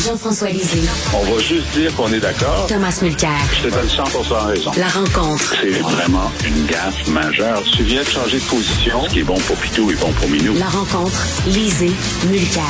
Jean-François Lisée. On va juste dire qu'on est d'accord. Thomas Mulcair. Je te donne 100 raison. La rencontre. C'est vraiment une gaffe majeure. Tu viens de changer de position. Ce qui est bon pour Pitou est bon pour Minou. La rencontre. Lisée. Mulcair.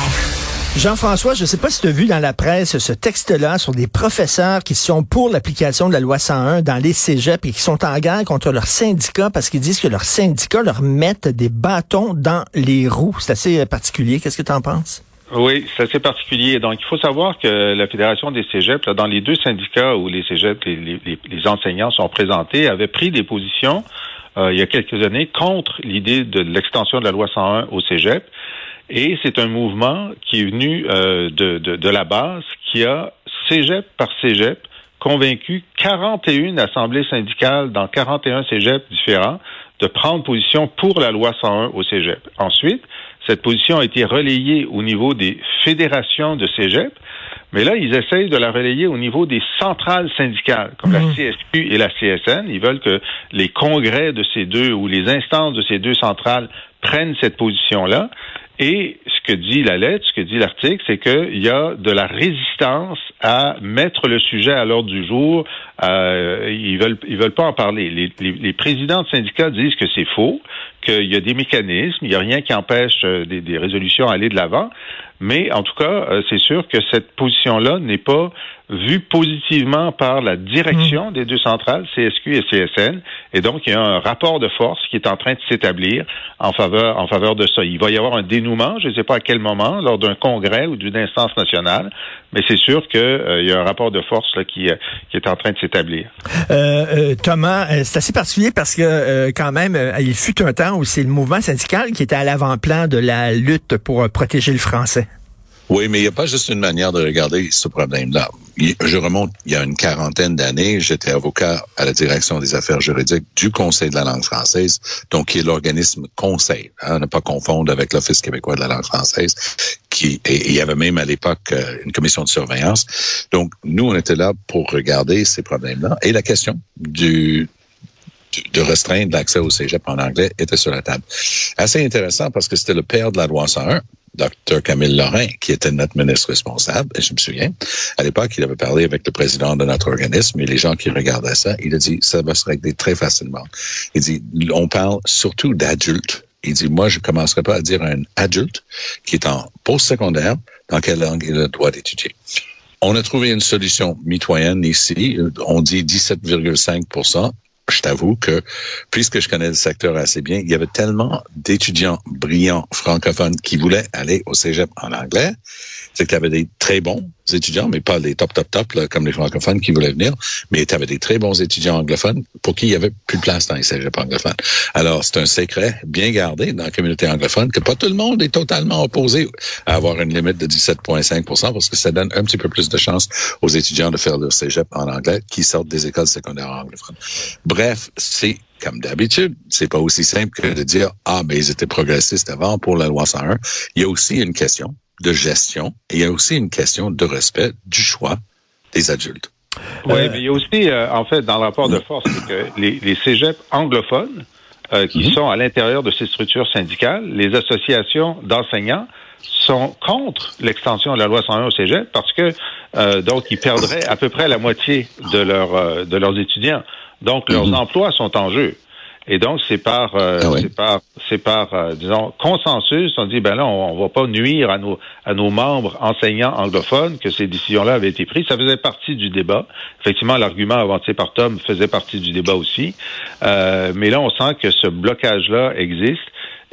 Jean-François, je ne sais pas si tu as vu dans la presse ce texte-là sur des professeurs qui sont pour l'application de la loi 101 dans les cégeps et qui sont en guerre contre leurs syndicats parce qu'ils disent que leurs syndicats leur mettent des bâtons dans les roues. C'est assez particulier. Qu'est-ce que tu en penses? Oui, c'est assez particulier. Donc, il faut savoir que la Fédération des cégeps, dans les deux syndicats où les cégeps, les, enseignants sont présentés, avait pris des positions euh, il y a quelques années contre l'idée de l'extension de la loi 101 au cégep. Et c'est un mouvement qui est venu euh, de, de, de, la base, qui a, cégep par cégep, convaincu 41 assemblées syndicales dans 41 cégeps différents de prendre position pour la loi 101 au cégep. Ensuite, cette position a été relayée au niveau des fédérations de cégep, mais là, ils essayent de la relayer au niveau des centrales syndicales, comme la mmh. CSQ et la CSN. Ils veulent que les congrès de ces deux ou les instances de ces deux centrales prennent cette position-là. Et ce que dit la lettre, ce que dit l'article, c'est qu'il y a de la résistance à mettre le sujet à l'ordre du jour. Euh, ils veulent, ils veulent pas en parler. Les, les, les présidents de syndicats disent que c'est faux, qu'il y a des mécanismes, il n'y a rien qui empêche euh, des, des résolutions à aller de l'avant. Mais en tout cas, euh, c'est sûr que cette position-là n'est pas vue positivement par la direction mmh. des deux centrales, CSQ et CSN. Et donc, il y a un rapport de force qui est en train de s'établir en faveur, en faveur de ça. Il va y avoir un dénouement, je ne sais pas à quel moment, lors d'un congrès ou d'une instance nationale, mais c'est sûr qu'il euh, y a un rapport de force là, qui, qui est en train de s'établir. Euh, Thomas, c'est assez particulier parce que quand même, il fut un temps où c'est le mouvement syndical qui était à l'avant-plan de la lutte pour protéger le français. Oui, mais il n'y a pas juste une manière de regarder ce problème-là. Je remonte il y a une quarantaine d'années, j'étais avocat à la direction des affaires juridiques du Conseil de la langue française, donc qui est l'organisme conseil, hein, ne pas confondre avec l'Office québécois de la langue française, qui et, il y avait même à l'époque euh, une commission de surveillance. Donc nous, on était là pour regarder ces problèmes-là. Et la question du de restreindre l'accès au cégep en anglais était sur la table. Assez intéressant parce que c'était le père de la loi 101, Dr. Camille Lorrain, qui était notre ministre responsable, et je me souviens, à l'époque, il avait parlé avec le président de notre organisme et les gens qui regardaient ça, il a dit, ça va se régler très facilement. Il dit, on parle surtout d'adultes. Il dit, moi, je commencerai pas à dire à un adulte qui est en post-secondaire dans quelle langue il a le droit d'étudier. On a trouvé une solution mitoyenne ici. On dit 17,5 je t'avoue que, puisque je connais le secteur assez bien, il y avait tellement d'étudiants brillants francophones qui voulaient aller au cégep en anglais, c'est qu'il y avait des très bons étudiants, mais pas les top, top, top, là, comme les francophones qui voulaient venir, mais tu avais des très bons étudiants anglophones pour qui il y avait plus de place dans les cégeps anglophones. Alors, c'est un secret bien gardé dans la communauté anglophone que pas tout le monde est totalement opposé à avoir une limite de 17,5% parce que ça donne un petit peu plus de chance aux étudiants de faire leur cégep en anglais qui sortent des écoles secondaires anglophones. Bref, c'est comme d'habitude, c'est pas aussi simple que de dire ah mais ils étaient progressistes avant pour la loi 101. Il y a aussi une question de gestion et il y a aussi une question de respect du choix des adultes. Oui, euh, mais il y a aussi, euh, en fait, dans le rapport de force, que les, les cégeps anglophones euh, qui mhm. sont à l'intérieur de ces structures syndicales, les associations d'enseignants sont contre l'extension de la loi 101 au cégep parce que donc ils perdraient à peu près la moitié de leurs de leurs étudiants. Donc leurs mhm. emplois sont en jeu. Et donc, c'est par, euh, ah c'est par, c'est par, euh, disons, consensus. On dit, ben là, on, va pas nuire à nos, à nos membres enseignants anglophones que ces décisions-là avaient été prises. Ça faisait partie du débat. Effectivement, l'argument avancé par Tom faisait partie du débat aussi. Euh, mais là, on sent que ce blocage-là existe.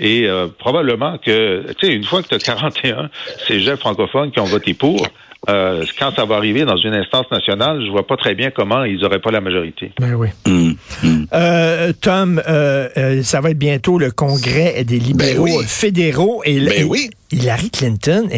Et probablement que, tu sais, une fois que tu as 41 cégeps francophones qui ont voté pour, euh, quand ça va arriver dans une instance nationale, je vois pas très bien comment ils n'auraient pas la majorité. Ben oui. Hum, hum. Euh, Tom, euh, ça va être bientôt le congrès des libéraux ben fédéraux et, ben oui. Hillary Clinton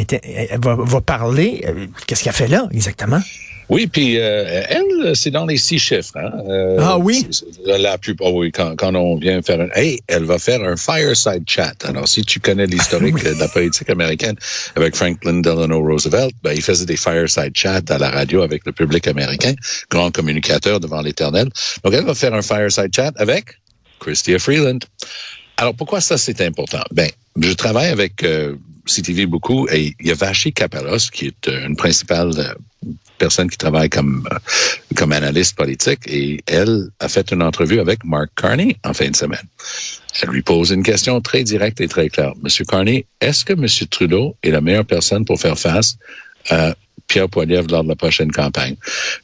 va, va, parler. Qu'est-ce qu'elle fait là exactement? Oui, puis euh, elle, c'est dans les six chiffres. Hein? Euh, ah oui? La plupart, oui, quand, quand on vient faire un... Hey, elle va faire un fireside chat. Alors, si tu connais l'historique de la politique américaine avec Franklin Delano Roosevelt, ben, il faisait des fireside chats à la radio avec le public américain, grand communicateur devant l'éternel. Donc, elle va faire un fireside chat avec Christia Freeland. Alors, pourquoi ça, c'est important? Ben, je travaille avec... Euh, CTV beaucoup et il y a Vachi Kapalos, qui est une principale personne qui travaille comme, comme analyste politique et elle a fait une entrevue avec Mark Carney en fin de semaine. Elle lui pose une question très directe et très claire. Monsieur Carney, est-ce que Monsieur Trudeau est la meilleure personne pour faire face à Pierre Poilievre lors de la prochaine campagne?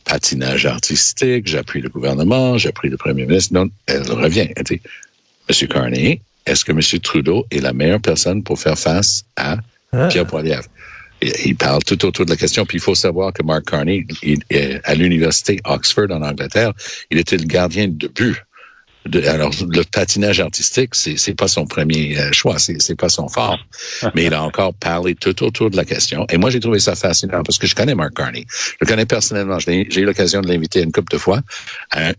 Patinage artistique, j'appuie le gouvernement, j'appuie le premier ministre. Non, elle revient. Elle dit, Monsieur Carney, est-ce que M. Trudeau est la meilleure personne pour faire face à ah. Pierre Poilievre? Il parle tout autour de la question. Puis il faut savoir que Mark Carney, à l'université Oxford en Angleterre, il était le gardien de but alors, le patinage artistique, c'est, c'est pas son premier euh, choix, c'est, c'est pas son fort. Mais il a encore parlé tout autour de la question. Et moi, j'ai trouvé ça fascinant parce que je connais Mark Carney. Je le connais personnellement. J'ai, eu l'occasion de l'inviter une couple de fois.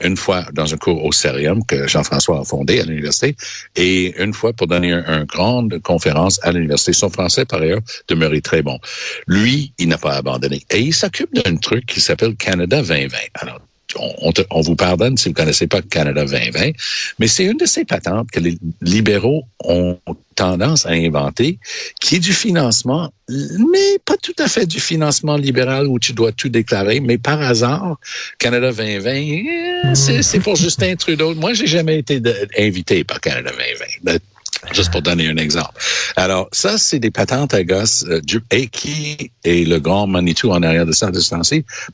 une fois dans un cours au Cerium que Jean-François a fondé à l'université et une fois pour donner une un grande conférence à l'université. Son français, par ailleurs, demeurait très bon. Lui, il n'a pas abandonné. Et il s'occupe d'un truc qui s'appelle Canada 2020. Alors, on, vous pardonne si vous connaissez pas Canada 2020, mais c'est une de ces patentes que les libéraux ont tendance à inventer, qui est du financement, mais pas tout à fait du financement libéral où tu dois tout déclarer, mais par hasard, Canada 2020, eh, c'est pour Justin Trudeau. Moi, j'ai jamais été invité par Canada 2020 Juste pour donner un exemple. Alors, ça, c'est des patentes à gosse. Euh, et qui est le grand Manitou en arrière de ça, de ce?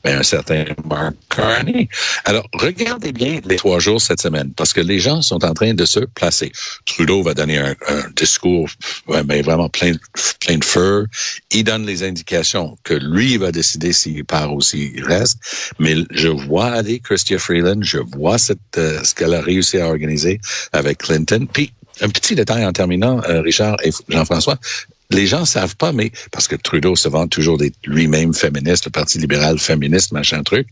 Ben, un certain Mark Carney. Alors, regardez bien les trois jours cette semaine, parce que les gens sont en train de se placer. Trudeau va donner un, discours ben, vraiment plein, plein de feu. Il donne les indications que lui va décider s'il part ou s'il reste. Mais je vois aller Christian Freeland, je vois euh, ce qu'elle a réussi à organiser avec Clinton. Puis, un petit détail en terminant, euh, Richard et Jean-François. Les gens savent pas, mais parce que Trudeau se vante toujours d'être lui-même féministe, le Parti libéral féministe, machin truc.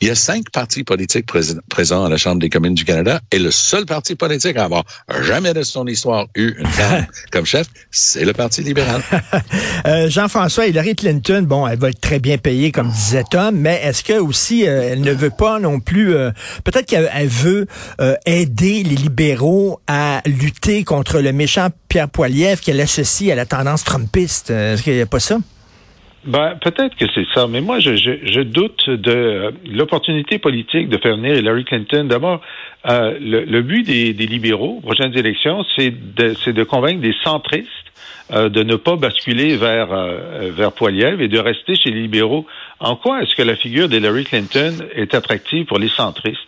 Il y a cinq partis politiques présents à la Chambre des communes du Canada et le seul parti politique à avoir jamais de son histoire eu une femme comme chef, c'est le Parti libéral. euh, Jean-François, Hillary Clinton, bon, elle va être très bien payée, comme disait Tom, mais est-ce que aussi euh, elle ne veut pas non plus, euh, peut-être qu'elle veut aider les libéraux à lutter contre le méchant Pierre Poilievre qu'elle associe à la tendance trumpiste. Est-ce qu'il n'y a pas ça? Ben, peut-être que c'est ça, mais moi, je, je, je doute de l'opportunité politique de faire venir Hillary Clinton. D'abord, euh, le, le, but des, des, libéraux aux prochaines élections, c'est de, de convaincre des centristes euh, de ne pas basculer vers, euh, vers Poiliev et de rester chez les libéraux. En quoi est-ce que la figure d'Hillary Clinton est attractive pour les centristes?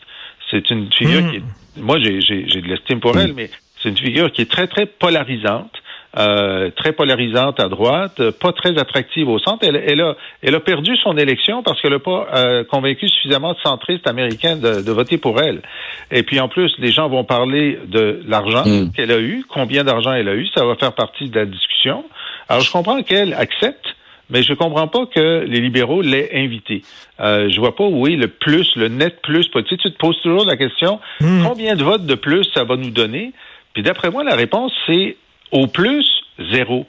C'est une figure hmm. qui est, moi, j'ai de l'estime pour elle, mais c'est une figure qui est très, très polarisante. Euh, très polarisante à droite, pas très attractive au centre. Elle, elle, a, elle a perdu son élection parce qu'elle n'a pas euh, convaincu suffisamment de centristes américains de, de, voter pour elle. Et puis en plus, les gens vont parler de l'argent hmm. qu'elle a eu, combien d'argent elle a eu, ça va faire partie de la discussion. Alors je comprends qu'elle accepte mais je comprends pas que les libéraux l'aient invité. Euh, je vois pas où est le plus, le net plus politique. Tu te poses toujours la question, hmm. combien de votes de plus ça va nous donner? Puis d'après moi, la réponse, c'est au plus, zéro.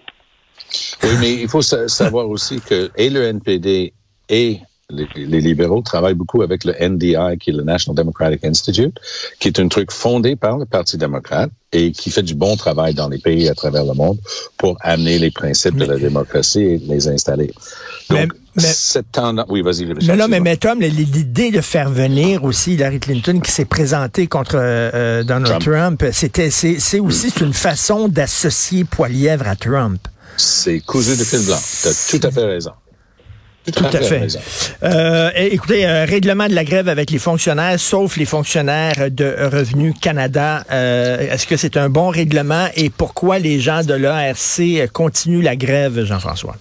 Oui, mais il faut savoir aussi que et le NPD et les, libéraux travaillent beaucoup avec le NDI, qui est le National Democratic Institute, qui est un truc fondé par le Parti démocrate et qui fait du bon travail dans les pays à travers le monde pour amener les principes de la démocratie et les installer. Donc, cette tendance... Oui, vas-y. Non, non, mais, mais Tom, l'idée de faire venir aussi Hillary Clinton qui s'est présentée contre euh, euh, Donald Trump, c'était, c'est aussi une façon d'associer Poilièvre à Trump. C'est cousu de fil blanc. Tu as tout à fait raison. Tout, à fait. Euh, écoutez, un règlement de la grève avec les fonctionnaires, sauf les fonctionnaires de Revenu Canada. Euh, Est-ce que c'est un bon règlement et pourquoi les gens de l'ARC continuent la grève, Jean-François?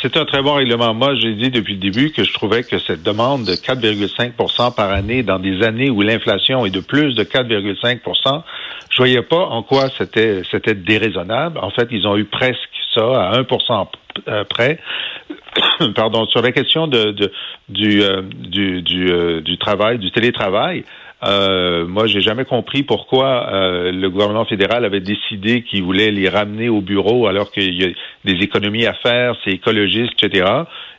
C'est un très bon règlement. Moi, j'ai dit depuis le début que je trouvais que cette demande de 4,5% par année dans des années où l'inflation est de plus de 4,5% je voyais pas en quoi c'était déraisonnable. En fait, ils ont eu presque ça à 1% euh, près. pardon, sur la question de, du, euh, euh, du, travail, du télétravail, euh, moi, j'ai jamais compris pourquoi euh, le gouvernement fédéral avait décidé qu'il voulait les ramener au bureau alors qu'il y a des économies à faire, c'est écologiste, etc.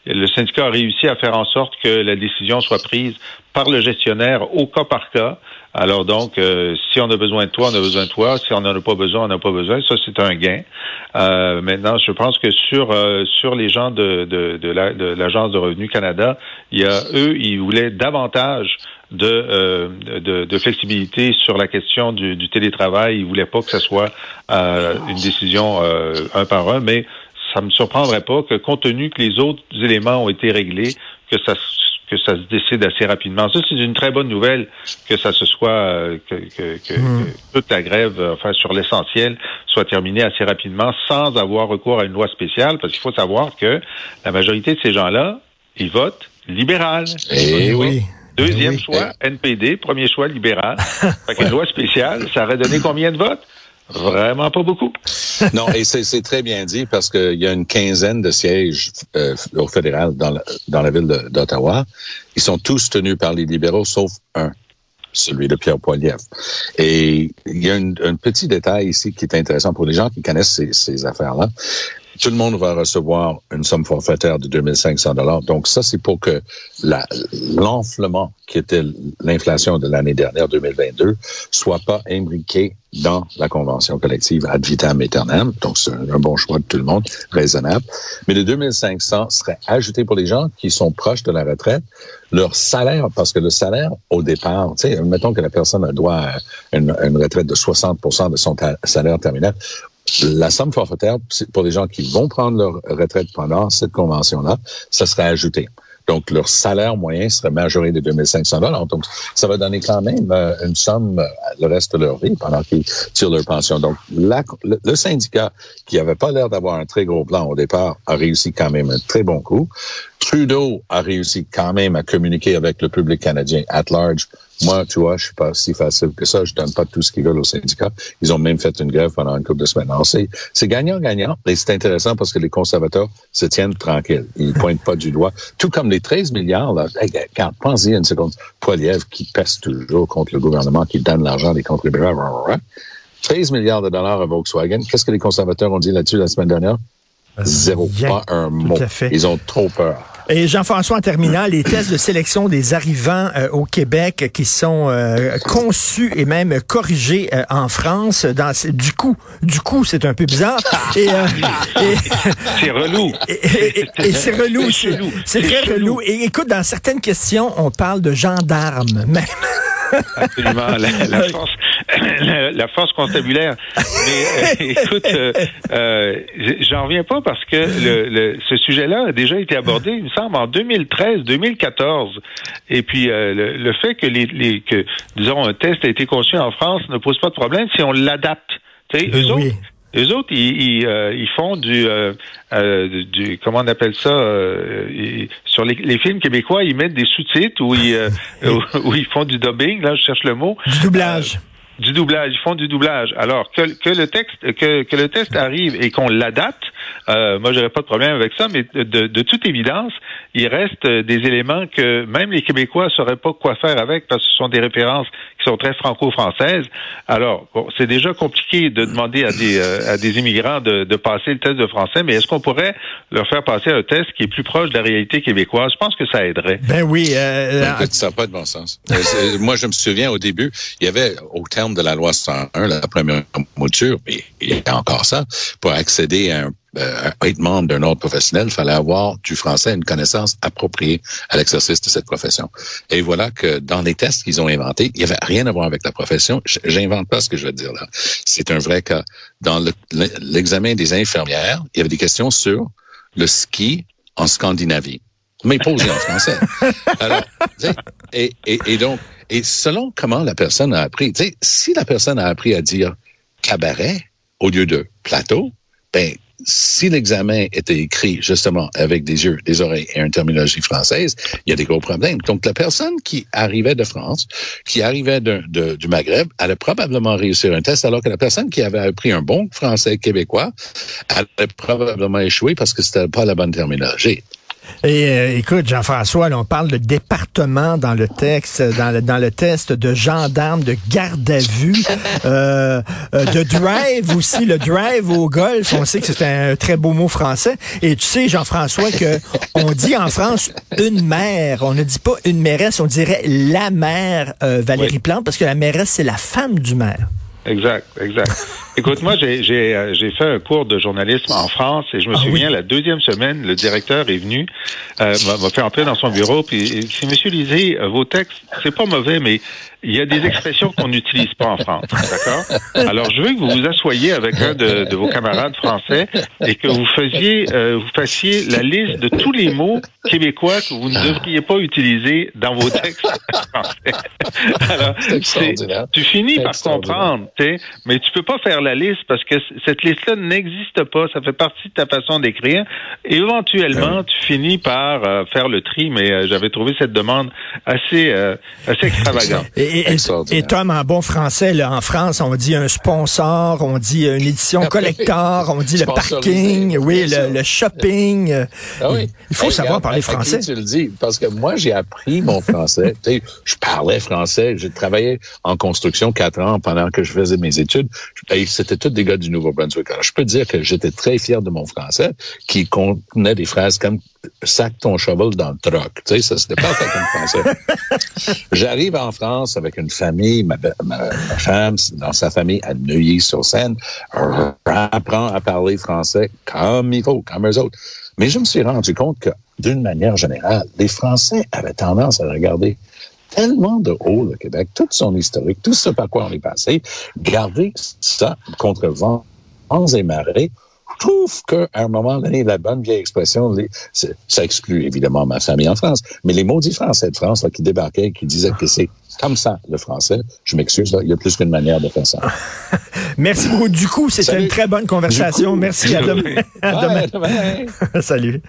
Le syndicat a réussi à faire en sorte que la décision soit prise par le gestionnaire au cas par cas. Alors donc, si on a besoin de toi, on a besoin de toi. Si on n'en a pas besoin, on n'a pas besoin. Ça, c'est un gain. Euh, maintenant, je pense que sur euh, sur les gens de de, de la- de l'agence de Revenu Canada, il y a eux, ils voulaient davantage de, euh, de, de flexibilité sur la question du, du télétravail. Ils voulaient pas que ce soit euh, une décision euh, un par un, mais ça me surprendrait pas que, compte tenu que les autres éléments ont été réglés, que ça que ça se décide assez rapidement. Ça, c'est une très bonne nouvelle que ça se soit euh, que, que, que- que toute la grève, euh, enfin sur l'essentiel, soit terminée assez rapidement sans avoir recours à une loi spéciale, parce qu'il faut savoir que la majorité de ces gens-là, ils votent libéral. Et oui. Deuxième Oui. choix, NPD. Premier choix, libéral. fait qu'une loi spéciale, ça aurait donné combien de votes? Vraiment pas beaucoup. Non, et c'est très bien dit parce qu'il y a une quinzaine de sièges euh, au fédéral dans la, dans la ville d'Ottawa. Ils sont tous tenus par les libéraux, sauf un, celui de Pierre Poilievre. Et il y a une- un petit détail ici qui est intéressant pour les gens qui connaissent ces, ces affaires-là. Tout le monde va recevoir une somme forfaitaire de 2500 dollars. Donc ça, c'est pour que l'enflement qui était l'inflation de l'année dernière, 2022, soit pas imbriqué dans la convention collective ad vitam aeternam. Donc c'est un, bon choix de tout le monde, raisonnable. Mais le 2500 serait ajouté pour les gens qui sont proches de la retraite. Leur salaire, parce que le salaire au départ, tu sais, mettons que la personne doit une, une retraite de 60% de son salaire terminal. La somme forfaitaire, pour les gens qui vont prendre leur retraite pendant cette convention-là, ça serait ajouté. Donc, leur salaire moyen serait majoré de 2500 dollars. Donc, ça va donner quand même euh, une somme euh, le reste de leur vie pendant qu'ils tirent leur pension. Donc, le, syndicat, qui avait pas l'air d'avoir un très gros plan au départ, a réussi quand même un très bon coup. Trudeau a réussi quand même à communiquer avec le public canadien at large. Moi, tu vois, je suis pas si facile que ça. Je donne pas tout ce qu'ils veulent au syndicat. Ils ont même fait une grève pendant une couple de semaines. Alors, c'est, c'est gagnant-gagnant. Et c'est intéressant parce que les conservateurs se tiennent tranquilles. Ils pointent pas du doigt. Tout comme les 13 milliards, là. Hey, quand, pensez une seconde. Poiliev qui pèse toujours contre le gouvernement, qui donne l'argent des contribuables. 13 milliards de dollars à Volkswagen. Qu'est-ce que les conservateurs ont dit là-dessus la semaine dernière? Zéro. Bien. Pas un mot. Ils ont trop peur. Et Jean-François, en terminant, les tests de sélection des arrivants euh, au Québec qui sont euh, conçus et même corrigés euh, en France, dans, du coup, du coup, c'est un peu bizarre. Et, euh, et- C'est relou. et, et- et- et c'est relou, C'est très relou. Et écoute, dans certaines questions, on parle de gendarmes. Même. Absolument. La, la force, la, force constabulaire. Mais euh, écoute, euh, euh, j'en reviens pas parce que le, le- ce sujet-là a déjà été abordé, il me semble, en 2013-2014. Et puis euh, le, le fait que les, les que disons un test a été conçu en France ne pose pas de problème si on l'adapte. Tu sais, eux Oui. autres, les autres, ils, ils, euh, ils font du, euh, euh, du, comment on appelle ça, euh, ils- sur les, les films québécois, ils mettent des sous-titres où ils, euh, où, où ils font du dubbing. Là, je cherche le mot. Du doublage. Du doublage, ils font du doublage. Alors que, que le texte, que, que le test arrive et qu'on l'adapte, euh, moi j'aurais pas de problème avec ça, mais de, toute évidence, il reste euh, des éléments que même les Québécois sauraient pas quoi faire avec parce que ce sont des références qui sont très franco-françaises. Alors, bon, c'est déjà compliqué de demander à des euh, à des immigrants de, de passer le test de français, mais est-ce qu'on pourrait leur faire passer un test qui est plus proche de la réalité québécoise? Je pense que ça aiderait. Ben oui. euh, Écoute, ça n'a pas de bon sens. Euh, Moi, je me souviens au début, il y avait au terme de la loi 101, la première mouture, et il y a encore ça, pour accéder à un euh, être membre d'un ordre professionnel, il fallait avoir du français, une connaissance appropriée à l'exercice de cette profession. Et voilà que dans les tests qu'ils ont inventés, il n'y avait rien à voir avec la profession. J'invente pas ce que je veux dire là. C'est un vrai cas. Dans le- l'examen des infirmières, il y avait des questions sur le ski en Scandinavie mais posé en français. Alors, et, et, et donc, et selon comment la personne a appris, tu sais, si la personne a appris à dire cabaret au lieu de plateau, ben, si l'examen était écrit justement avec des yeux, des oreilles et une terminologie française, il y a des gros problèmes. Donc, la personne qui arrivait de France, qui arrivait du Maghreb, allait probablement réussir un test, alors que la personne qui avait appris un bon français québécois allait probablement échouer parce que c'était pas la bonne terminologie. Et euh, écoute, Jean-François, là, on parle de département dans le texte, dans le, dans le test de gendarme, de garde à vue, euh, euh, de drive aussi, le drive au golf. On sait que c'est un très beau mot français. Et tu sais, Jean-François, que on dit en France une mère. On ne dit pas une mairesse, on dirait la mère euh, Valérie Oui. Plante, parce que la mairesse, c'est la femme du maire. Exact, exact. Écoute, moi, j'ai j'ai euh, j'ai fait un cours de journalisme en France et je me Ah souviens la deuxième semaine, le directeur est venu, euh, m'a m'a fait entrer dans son bureau puis il dit Monsieur Lisée, euh, vos textes, c'est pas mauvais, mais il y a des expressions qu'on n'utilise pas en France, d'accord? Alors, je veux que vous vous assoyiez avec un de, de vos camarades français et que vous faisiez, euh, vous fassiez la liste de tous les mots québécois que vous ne devriez pas utiliser dans vos textes français. Alors, tu finis par comprendre, tu sais, mais tu peux pas faire la liste parce que cette liste-là n'existe pas. Ça fait partie de ta façon d'écrire. Et éventuellement, Ah tu finis par euh, faire le tri, mais euh, j'avais trouvé cette demande assez, euh, assez extravagante. Et, et- Tom, en bon français, là, en France, on dit un sponsor, on dit une édition collector, on dit le parking, oui, le, le shopping. euh, Ah oui. Il faut Hey, savoir regarde, parler français. tu le dis, parce que moi, j'ai appris mon français. tu sais, je parlais français. J'ai travaillé en construction quatre ans pendant que je faisais mes études. C'était tous des gars du Nouveau-Brunswick. Alors, je peux dire que j'étais très fier de mon français, qui contenait des phrases comme « sac ton cheval dans le troc ». Tu sais, ça, c'était pas comme français. J'arrive en France avec une famille, ma, ma, ma femme, dans sa famille à Neuilly-sur-Seine, apprend à parler français comme il faut, comme eux autres. Mais je me suis rendu compte que, d'une manière générale, les Français avaient tendance à regarder tellement de haut le Québec, tout son historique, tout ce par quoi on est passé, garder ça contre vent, vents et marées. Je trouve qu'à un moment donné, la bonne vieille expression, les- ça exclut évidemment ma famille en France, mais les maudits Français de France là, qui débarquaient, qui disaient que c'est comme ça le français, je m'excuse, il y a plus qu'une manière de faire ça. Merci beaucoup. Du coup, c'était une très bonne conversation. Coup. Merci. À demain. À demain. Salut.